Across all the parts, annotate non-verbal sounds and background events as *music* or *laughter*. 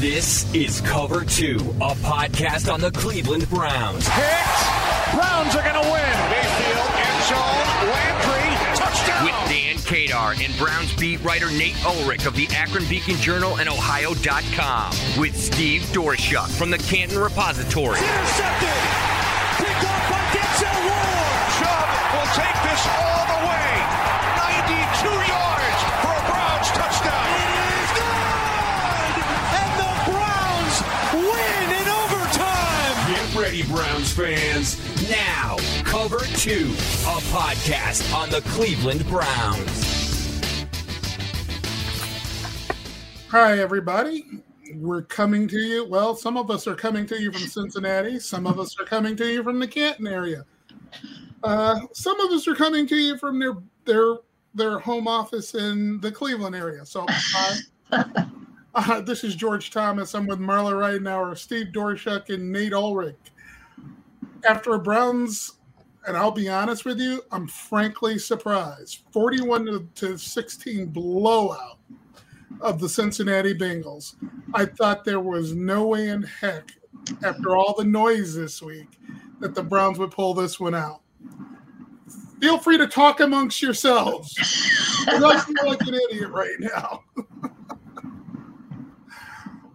This is Cover Two, a podcast on the Cleveland Browns. Hit! Browns are going to win. Mayfield, end zone, Landry, touchdown. With Dan Kadar and Browns beat writer Nate Ulrich of the Akron Beacon Journal and Ohio.com. With Steve Doerschuk from the Canton Repository. Intercepted. Picked off by Denzel Ward. Chubb will take this Browns fans. Now, Cover Two, a podcast on the Cleveland Browns. Hi, everybody. We're coming to you. Well, some of us are coming to you from Cincinnati. Some of us are coming to you from the Canton area. Uh, some of us are coming to you from their their their home office in the Cleveland area. So, uh, *laughs* uh, this is George Thomas. I'm with Marla right now, or Steve Doerschuk, and Nate Ulrich. After a Browns, and I'll be honest with you, I'm frankly surprised. 41 to, to 16 blowout of the Cincinnati Bengals. I thought there was no way in heck, after all the noise this week, that the Browns would pull this one out. Feel free to talk amongst yourselves. *laughs* I feel like an idiot right now. *laughs*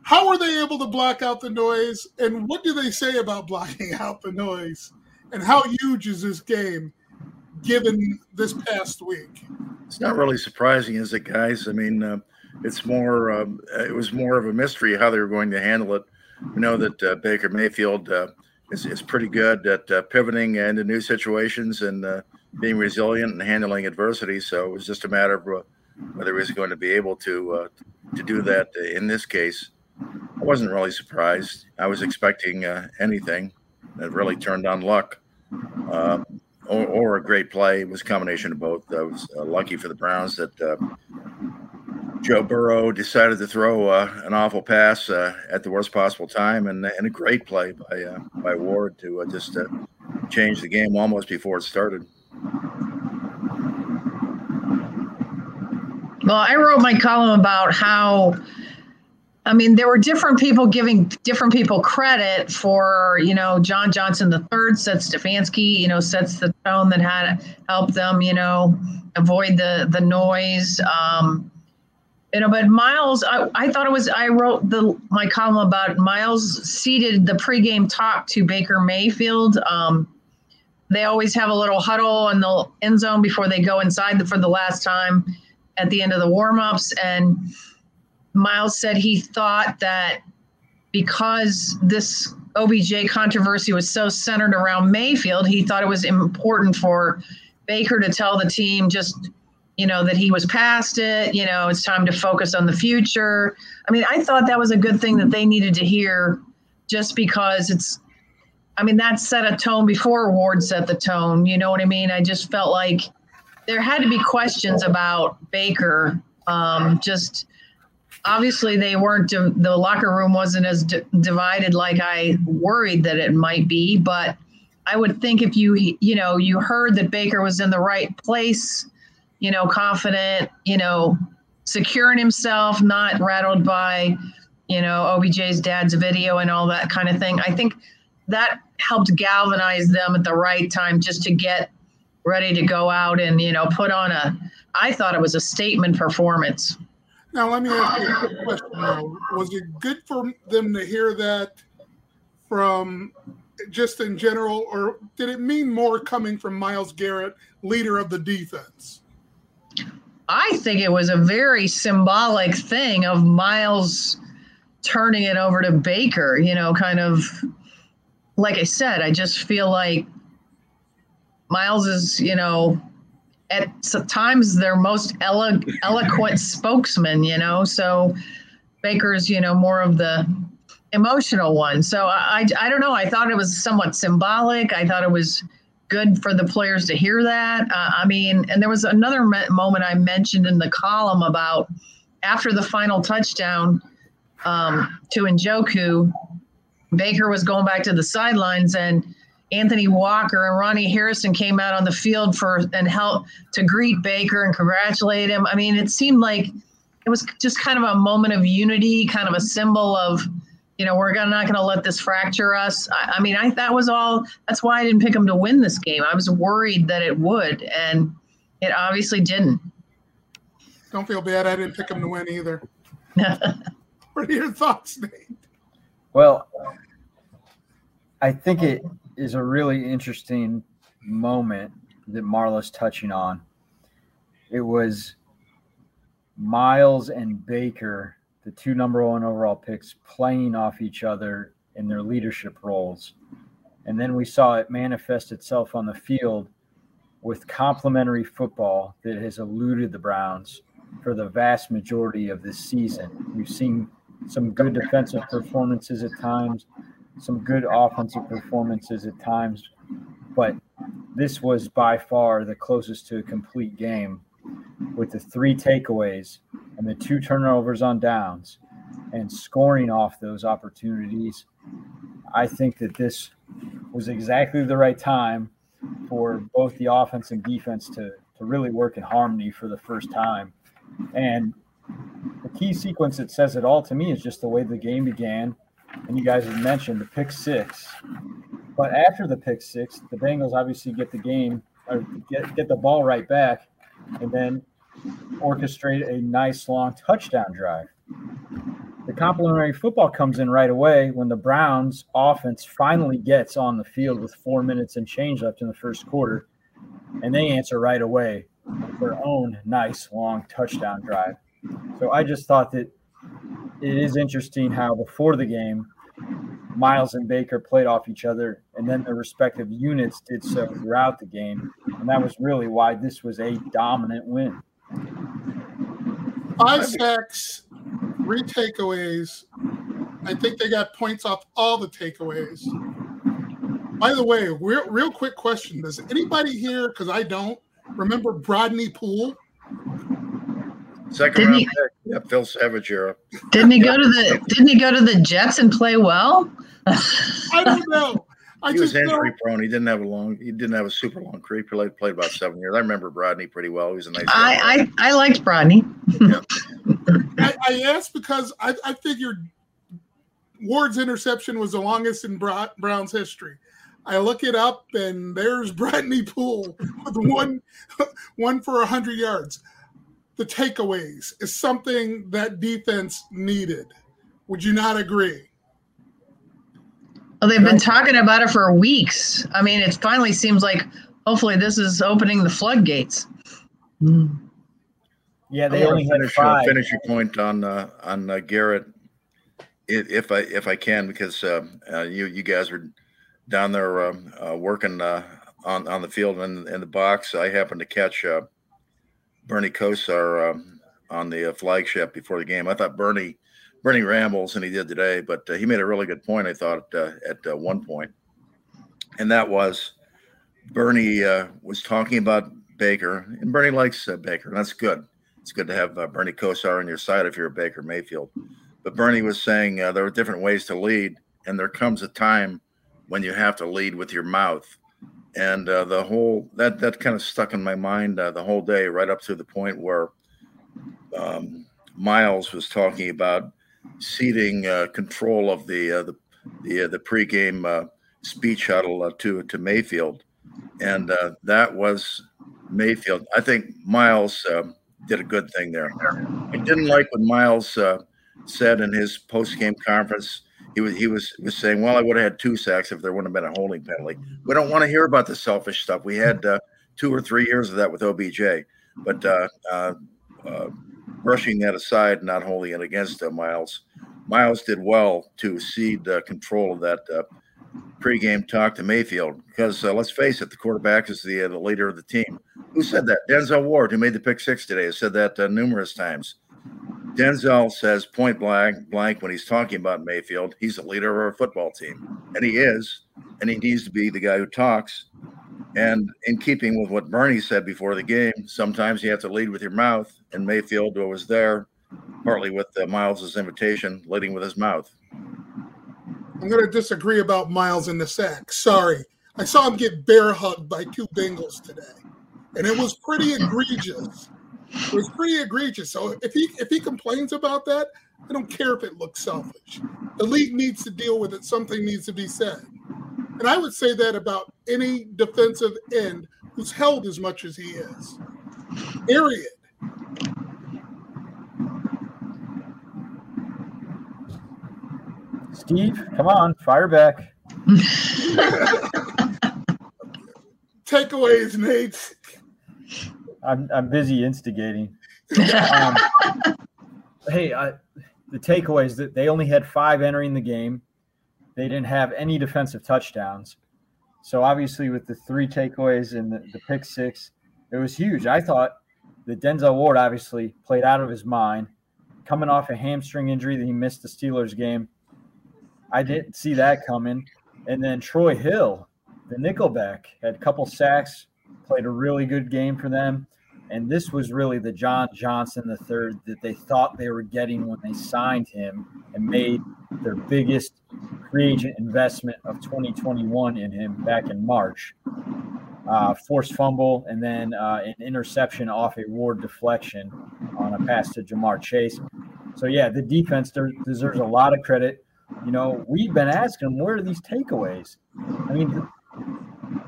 How are they able to block out the noise? And what do they say about *laughs* blocking out the noise? And how huge is this game given this past week? It's not really surprising, is it, guys? I mean, uh, it's more. Um, it was more of a mystery how they were going to handle it. We know that uh, Baker Mayfield uh, is, is pretty good at uh, pivoting into new situations and uh, being resilient and handling adversity. So it was just a matter of uh, whether he was going to be able to uh, to do that in this case. I wasn't really surprised. I was expecting uh, anything that really turned on luck uh, or, or, a great play. It was a combination of both. I was uh, lucky for the Browns that uh, Joe Burrow decided to throw uh, an awful pass uh, at the worst possible time, and, and a great play by by Ward to just change the game almost before it started. Well, I wrote my column about how I mean, there were different people giving different people credit for, you know, John Johnson the third said Stefanski, you know, sets the tone that had helped them, you know, avoid the the noise. Um, you know, but Myles, I, I thought it was I wrote the my column about Myles ceded the pregame talk to Baker Mayfield. Um, they always have a little huddle in the end zone before they go inside the, for the last time at the end of the warmups and Myles said he thought that because this OBJ controversy was so centered around Mayfield, he thought it was important for Baker to tell the team just, you know, that he was past it. You know, it's time to focus on the future. I mean, I thought that was a good thing that they needed to hear just because it's, I mean, that set a tone before Ward set the tone. You know what I mean? I just felt like there had to be questions about Baker. Um, just, obviously they weren't the locker room wasn't as d- divided like i worried that it might be but i would think if you you know you heard that baker was in the right place you know confident you know secure in himself not rattled by you know obj's dad's video and all that kind of thing i think that helped galvanize them at the right time just to get ready to go out and you know put on a i thought it was a statement performance now, let me ask you a question. Though. Was it good for them to hear that from just in general, or did it mean more coming from Myles Garrett, leader of the defense? I think it was a very symbolic thing of Myles turning it over to Baker, you know, kind of like I said, I just feel like Myles is, you know, at times their most elo- eloquent spokesman, you know. So Baker's, you know, more of the emotional one. So I, I don't know. I thought it was somewhat symbolic. I thought it was good for the players to hear that. Uh, I mean, and there was another me- moment I mentioned in the column about after the final touchdown um, to Njoku, Baker was going back to the sidelines and Anthony Walker and Ronnie Harrison came out on the field for and help to greet Baker and congratulate him. I mean, it seemed like it was just kind of a moment of unity, kind of a symbol of, you know, we're gonna, not going to let this fracture us. I, I, mean, I that was all. That's why I didn't pick him to win this game. I was worried that it would, and it obviously didn't. Don't feel bad. I didn't pick him to win either. *laughs* what are your thoughts, Nate? Well, I think it is a really interesting moment that Marla's touching on. It was Myles and Baker, the two number one overall picks, playing off each other in their leadership roles. And then we saw it manifest itself on the field with complementary football that has eluded the Browns for the vast majority of this season. We've seen some good defensive performances at times, some good offensive performances at times, but this was by far the closest to a complete game with the three takeaways and the two turnovers on downs and scoring off those opportunities. I think that this was exactly the right time for both the offense and defense to, to really work in harmony for the first time. And the key sequence that says it all to me is just the way the game began. And you guys have mentioned the pick six. But after the pick six, the Bengals obviously get the game or get, get the ball right back and then orchestrate a nice long touchdown drive. The complementary football comes in right away when the Browns offense finally gets on the field with four minutes and change left in the first quarter. And they answer right away with their own nice long touchdown drive. So I just thought that it is interesting how before the game, Myles and Baker played off each other, and then their respective units did so throughout the game. And that was really why this was a dominant win. Five sacks, three takeaways. I think they got points off all the takeaways. By the way, real, real quick question: Does anybody here? Because I don't remember Brodney Pool. Second didn't round he, pick. Yeah, Phil Savage era. Didn't he go to the Didn't he go to the Jets and play well? I don't know. I he was injury know. prone. He didn't have a long. He didn't have a super long career. He played, played about seven years. I remember Brodney pretty well. He was a nice. I I, I, liked Brodney. yeah. I, I, asked because I, I figured Ward's interception was the longest in Brown's history. I look it up, and there's Brodney Pool with one *laughs* one for hundred yards. The takeaways is something that defense needed. Would you not agree? Well, they've been talking about it for weeks. I mean, it finally seems like hopefully this is opening the floodgates. Yeah, they only finish, five. finish your point on uh, on uh, Garrett, if I if I can, because uh, uh you you guys are down there um, uh, working uh, on on the field and in the box. I happened to catch Bernie Kosar um, on the flagship before the game. I thought Bernie Bernie rambles, and he did today, but uh, he made a really good point, I thought, uh, at uh, one. And that was Bernie uh, was talking about Baker, and Bernie likes uh, Baker, and that's good. It's good to have uh, Bernie Kosar on your side if you're a Baker Mayfield. But Bernie was saying there are different ways to lead, and there comes a time when you have to lead with your mouth. And the whole that that kind of stuck in my mind the whole day, right up to the point where um, Myles was talking about ceding uh, control of the uh, the the, uh, the pregame uh, speech huddle uh, to to Mayfield, and uh, that was Mayfield. I think Myles did a good thing there. I didn't like what Myles said in his post-game conference. He was he was was saying, "Well, I would have had two sacks if there wouldn't have been a holding penalty." We don't want to hear about the selfish stuff. We had two or three years of that with OBJ, but brushing that aside, not holding it against uh, Myles. Myles did well to cede uh, control of that uh, pregame talk to Mayfield because uh, let's face it, the quarterback is the, uh, the leader of the team. Who said that? Denzel Ward, who made the pick six today, has said that uh, numerous times. Denzel says point blank, blank when he's talking about Mayfield, he's the leader of our football team, and he is, and he needs to be the guy who talks. And in keeping with what Bernie said before the game, sometimes you have to lead with your mouth. And Mayfield was there, partly with uh, Myles's invitation, leading with his mouth. I'm going to disagree about Myles in the sack. Sorry. I saw him get bear hugged by two Bengals today, and it was pretty egregious. It was pretty egregious. So if he if he complains about that, I don't care if it looks selfish. The league needs to deal with it. Something needs to be said. And I would say that about any defensive end who's held as much as he is. Period. Steve, come on, fire back. *laughs* Takeaways, Nate. I'm I'm busy instigating. *laughs* Um, hey, I, the takeaways that they only had five entering the game. They didn't have any defensive touchdowns. So obviously, with the three takeaways and the, the pick six, it was huge. I thought that Denzel Ward obviously played out of his mind, coming off a hamstring injury that he missed the Steelers game. I didn't see that coming. And then Troy Hill, the nickelback, had a couple sacks, played a really good game for them. And this was really the John Johnson the third that they thought they were getting when they signed him and made their biggest free agent investment of 2021 in him back in March. Uh, forced fumble and then uh, an interception off a Ward deflection on a pass to Ja'Marr Chase. So yeah, the defense deserves a lot of credit. You know, we've been asking them where are these takeaways. I mean,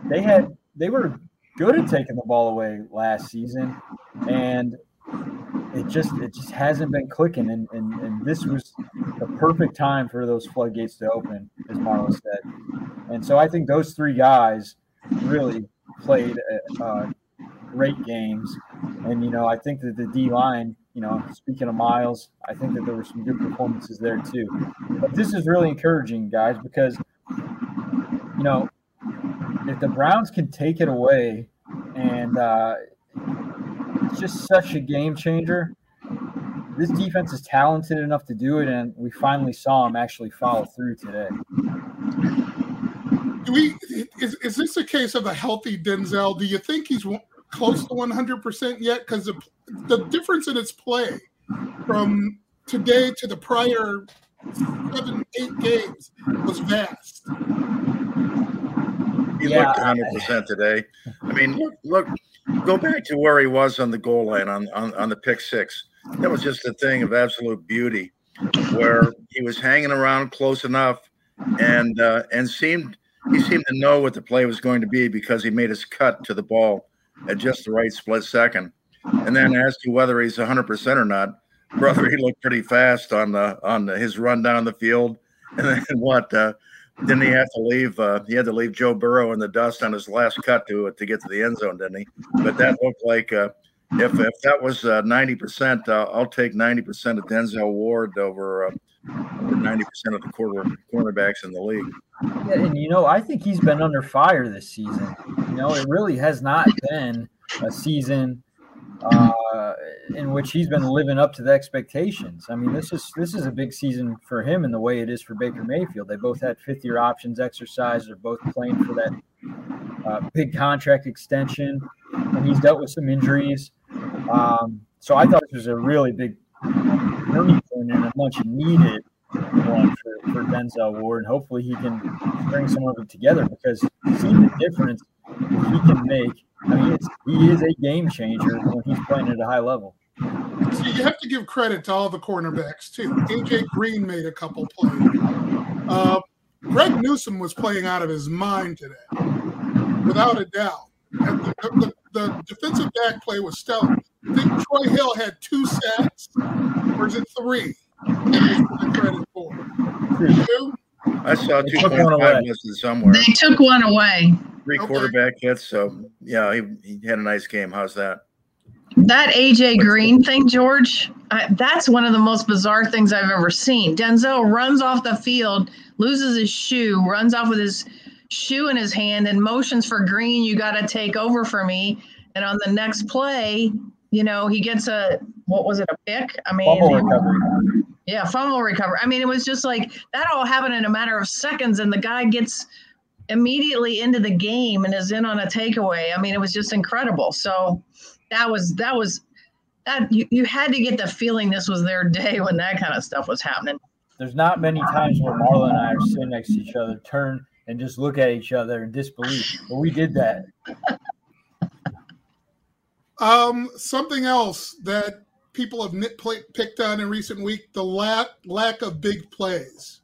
they had they were good at taking the ball away last season, and it just it just hasn't been clicking. And, and, and this was the perfect time for those floodgates to open, as Marla said. And so I think those three guys really played uh, uh, great games. And you know, I think that the D line, you know, speaking of Myles, I think that there were some good performances there too. But this is really encouraging, guys, because you know if the Browns can take it away, and uh, it's just such a game changer. This defense is talented enough to do it, and we finally saw him actually follow through today. Do we? Is, is this a case of a healthy Denzel? Do you think he's close to 100% yet? Because the, the difference in its play from today to the prior seven, eight games was vast. He yeah. looked 100 percent today. I mean, look, look, go back to where he was on the goal line on, on on the pick six. That was just a thing of absolute beauty, where he was hanging around close enough, and uh, and seemed he seemed to know what the play was going to be because he made his cut to the ball at just the right split second. And then as to whether he's 100 percent or not, brother, he looked pretty fast on the on the, his run down the field. And then *laughs* what? Uh, didn't he have to leave? Uh, he had to leave Joe Burrow in the dust on his last cut to to get to the end zone, didn't he? But that looked like uh, if if that was uh, ninety uh, percent, I'll take ninety percent of Denzel Ward over uh, ninety percent of the quarter cornerbacks in the league. Yeah, and you know, I think he's been under fire this season. You know, it really has not been a season uh, in which he's been living up to the expectations. I mean, this is this is a big season for him in the way it is for Baker Mayfield. They both had fifth year options exercised. They're both playing for that uh, big contract extension, and he's dealt with some injuries. Um, so I thought this was a really big turning point and a much needed one for, for Denzel Ward. And hopefully he can bring some of it together because see the difference he can make I mean, he is a game changer when he's playing at a high level. So you have to give credit to all the cornerbacks too. AJ Green made a couple plays. Uh, Greg Newsome was playing out of his mind today, without a doubt. The, the, the, defensive back play was stellar. I think Troy Hill had two sacks, or is it three? Credit for two. I saw two point five listed somewhere. They took one away three okay. quarterback hits. So yeah, he, he had a nice game. How's that? That AJ Green thing, George, I, that's one of the most bizarre things I've ever seen. Denzel runs off the field, loses his shoe, runs off with his shoe in his hand, and motions for Green, you got to take over for me. And on the next play, you know, he gets a what was it, a pick? I mean, fumble recovery. Yeah, fumble recovery. I mean, it was just like that all happened in a matter of seconds, and the guy gets immediately into the game and is in on a takeaway. I mean, it was just incredible. So that was that was that you, you had to get the feeling this was their day when that kind of stuff was happening. There's not many times where Marla and I are sitting next to each other, turn and just look at each other in disbelief. But we did that. Um, something else that people have picked on in recent week: the lack lack of big plays.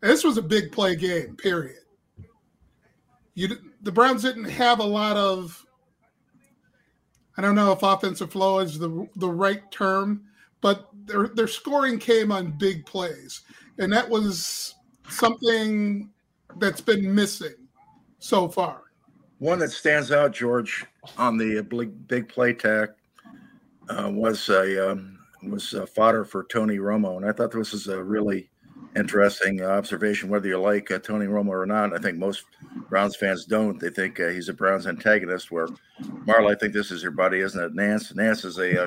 This was a big play game. Period. You, the Browns didn't have a lot of. I don't know if offensive flow is the the right term, but their their scoring came on big plays, and that was something that's been missing so far. One that stands out, George, on the big big play tack uh, was a um, was a fodder for Tony Romo, and I thought this was a really interesting observation. Whether you like uh, Tony Romo or not, I think most Browns fans don't. They think uh, he's a Browns antagonist. Where Marla, I think this is your buddy, isn't it? Nantz. Nantz is a, a,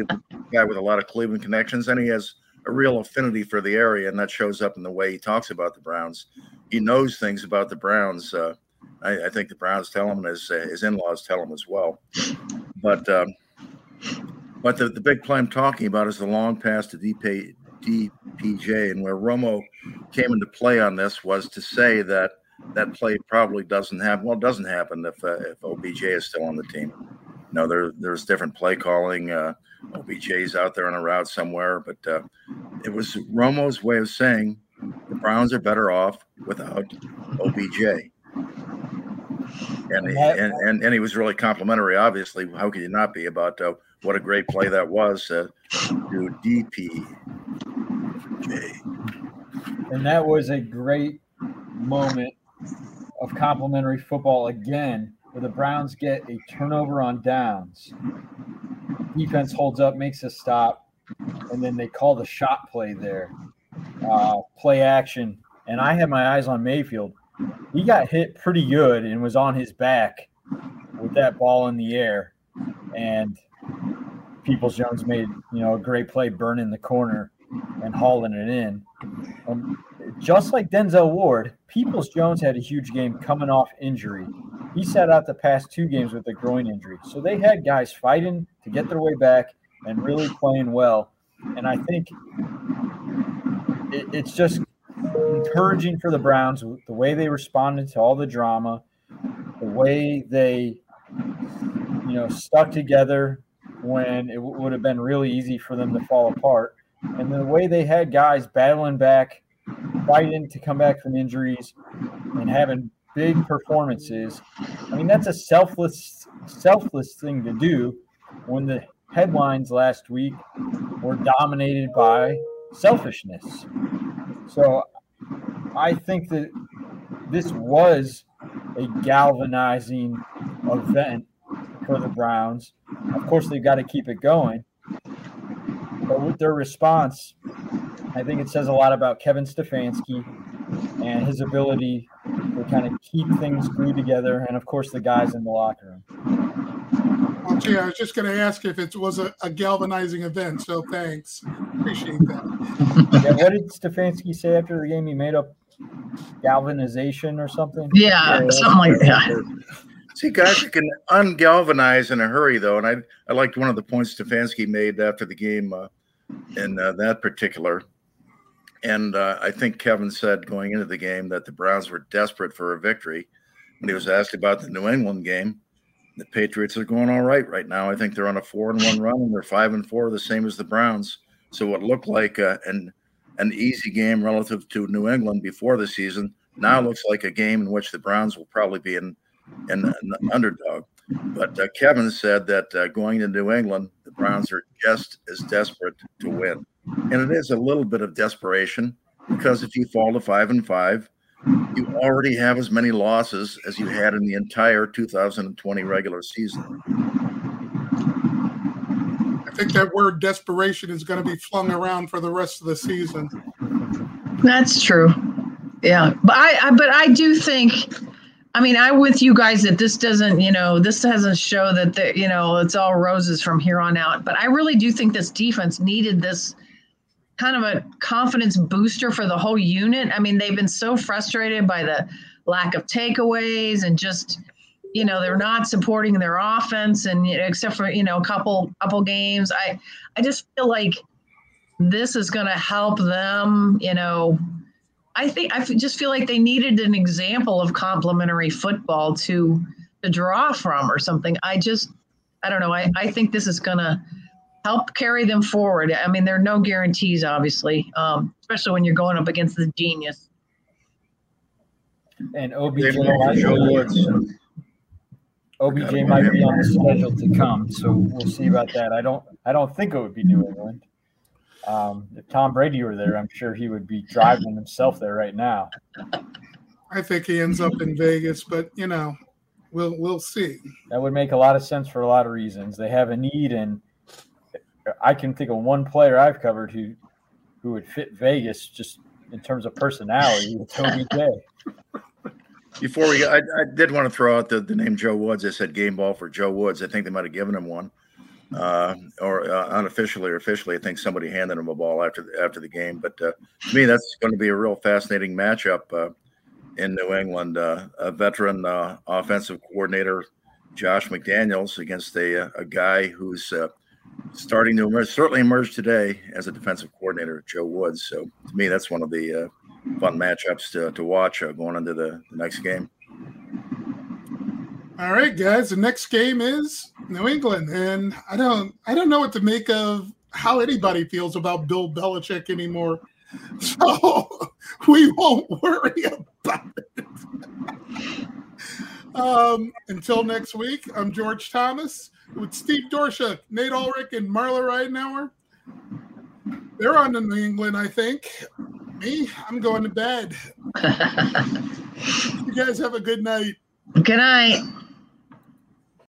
a guy with a lot of Cleveland connections, and he has a real affinity for the area, and that shows up in the way he talks about the Browns. He knows things about the Browns. Uh, I, I, think the Browns tell him, and his, uh, his in-laws tell him as well. But um, but the, the big play I'm talking about is the long pass to DP, DPJ, and where Romo came into play on this was to say that that play probably doesn't happen. Well, it doesn't happen if uh, if OBJ is still on the team. No, there there's different play calling. Uh, OBJ's out there on a route somewhere, but uh, it was Romo's way of saying the Browns are better off without OBJ. And, and, and, and he was really complimentary, obviously. How could you not be about uh, what a great play that was uh, to DP and that was a great moment of complementary football again, where the Browns get a turnover on downs. Defense holds up, makes a stop, and then they call the shot play there, uh, play action. And I had my eyes on Mayfield. He got hit pretty good and was on his back with that ball in the air. And Peoples Jones made, you know, a great play burning the corner and hauling it in. And just like Denzel Ward, Peoples Jones had a huge game coming off injury. He sat out the past two games with a groin injury. So they had guys fighting to get their way back and really playing well. And I think it, it's just encouraging for the Browns the way they responded to all the drama, the way they, you know, stuck together when it w- would have been really easy for them to fall apart and the way they had guys battling back, fighting to come back from injuries, and having big performances. I mean, that's a selfless, selfless thing to do when the headlines last week were dominated by selfishness. So I think that this was a galvanizing event for the Browns. Of course, they've got to keep it going. But with their response, I think it says a lot about Kevin Stefanski and his ability to kind of keep things glued together, and of course the guys in the locker room. Well, gee, I was just going to ask if it was a, a, galvanizing event, so thanks. Appreciate that. *laughs* yeah, what did Stefanski say after the game? He made up galvanization or something? Yeah, yeah something like that. *laughs* See, guys can ungalvanize in a hurry, though, and I I liked one of the points Stefanski made after the game. Uh, in uh, that particular. And uh, I think Kevin said going into the game that the Browns were desperate for a victory. When he was asked about the New England game, the Patriots are going all right right now. I think they're on a four and one run, and they're five and four, the same as the Browns. So what looked like uh, an an easy game relative to New England before the season now looks like a game in which the Browns will probably be in, in an underdog. But uh, Kevin said that uh, going to New England, the Browns are just as desperate to win, and it is a little bit of desperation because if you fall to five and five, you already have as many losses as you had in the entire 2020 regular season. I think that word desperation is going to be flung around for the rest of the season. That's true. Yeah, but I, I but I do think I mean, I'm with you guys that this doesn't, you know, this doesn't show that the, you know, it's all roses from here on out. But I really do think this defense needed this kind of a confidence booster for the whole unit. I mean, they've been so frustrated by the lack of takeaways and just, you know, they're not supporting their offense and you know, except for, you know, a couple couple games. I I just feel like this is going to help them, you know, I think I just feel like they needed an example of complementary football to to draw from or something. I just I don't know. I, I think this is going to help carry them forward. I mean, there are no guarantees, obviously, um, especially when you're going up against the genius. And OBJ might be, OBJ might be on the schedule to come, so we'll see about that. I don't I don't think it would be New England. Um, if Tom Brady were there, I'm sure he would be driving himself there right now. I think he ends up in Vegas, but you know, we'll we'll see. That would make a lot of sense for a lot of reasons. They have a need, and I can think of one player I've covered who who would fit Vegas just in terms of personality. It's OBJ. Before we, I, I did want to throw out the, the name Joe Woods. I said game ball for Joe Woods. I think they might have given him one, uh, or uh, unofficially or officially. I think somebody handed him a ball after the, after the game. But uh, to me, that's going to be a real fascinating matchup uh, in New England. Uh, a veteran uh, offensive coordinator, Josh McDaniels, against a, a guy who's starting to emerge, certainly emerge today as a defensive coordinator, Joe Woods. So to me, that's one of the fun matchups to, to watch going into the, the next game. All right, guys. The next game is New England, and I don't I don't know what to make of how anybody feels about Bill Belichick anymore. *laughs* So we won't worry about it. *laughs* Um, until next week, I'm George Thomas with Steve Doerschuk, Nate Ulrich, and Marla Ridenour. They're on to New England, I think. Me, I'm going to bed. *laughs* You guys have a good night. Good night.